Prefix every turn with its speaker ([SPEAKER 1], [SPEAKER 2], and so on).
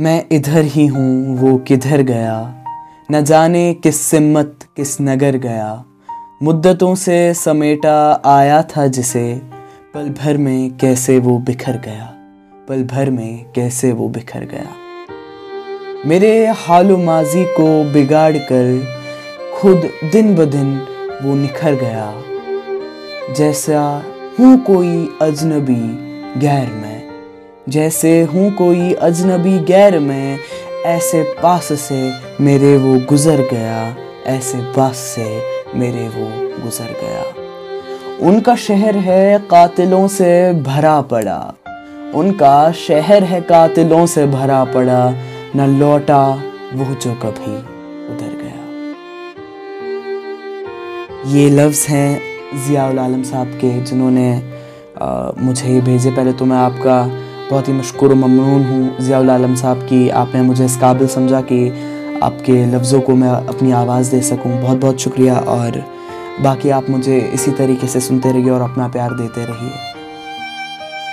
[SPEAKER 1] मैं इधर ही हूँ, वो किधर गया? न जाने किस सिमत किस नगर गया। मुद्दतों से समेटा आया था जिसे, पल भर में कैसे वो बिखर गया? पल भर में कैसे वो बिखर गया? मेरे हाल माजी को बिगाड़ कर, खुद दिन ब दिन वो निखर गया। जैसा हूँ कोई अजनबी, गैर मैं। जैसे हूँ कोई अजनबी गैर में, ऐसे पास से मेरे वो गुज़र गया, ऐसे पास से मेरे वो गुज़र गया। उनका शहर है कातिलों से भरा पड़ा, उनका शहर है कातिलों से भरा पड़ा, न लौटा वो जो कभी उधर गया। ये लफ्ज़ हैं ज़ियाउल आलम साहब के, जिन्होंने मुझे ये भेजे। पहले तो मैं आपका बहुत ही मशहूर ममनून हूँ ज़ियाम साहब की। आपने मुझे इस काबिल समझा कि आपके लफ्ज़ों को मैं अपनी आवाज़ दे सकूँ। बहुत बहुत शुक्रिया और बाकी आप मुझे इसी तरीके से सुनते रहिए और अपना प्यार देते रहिए।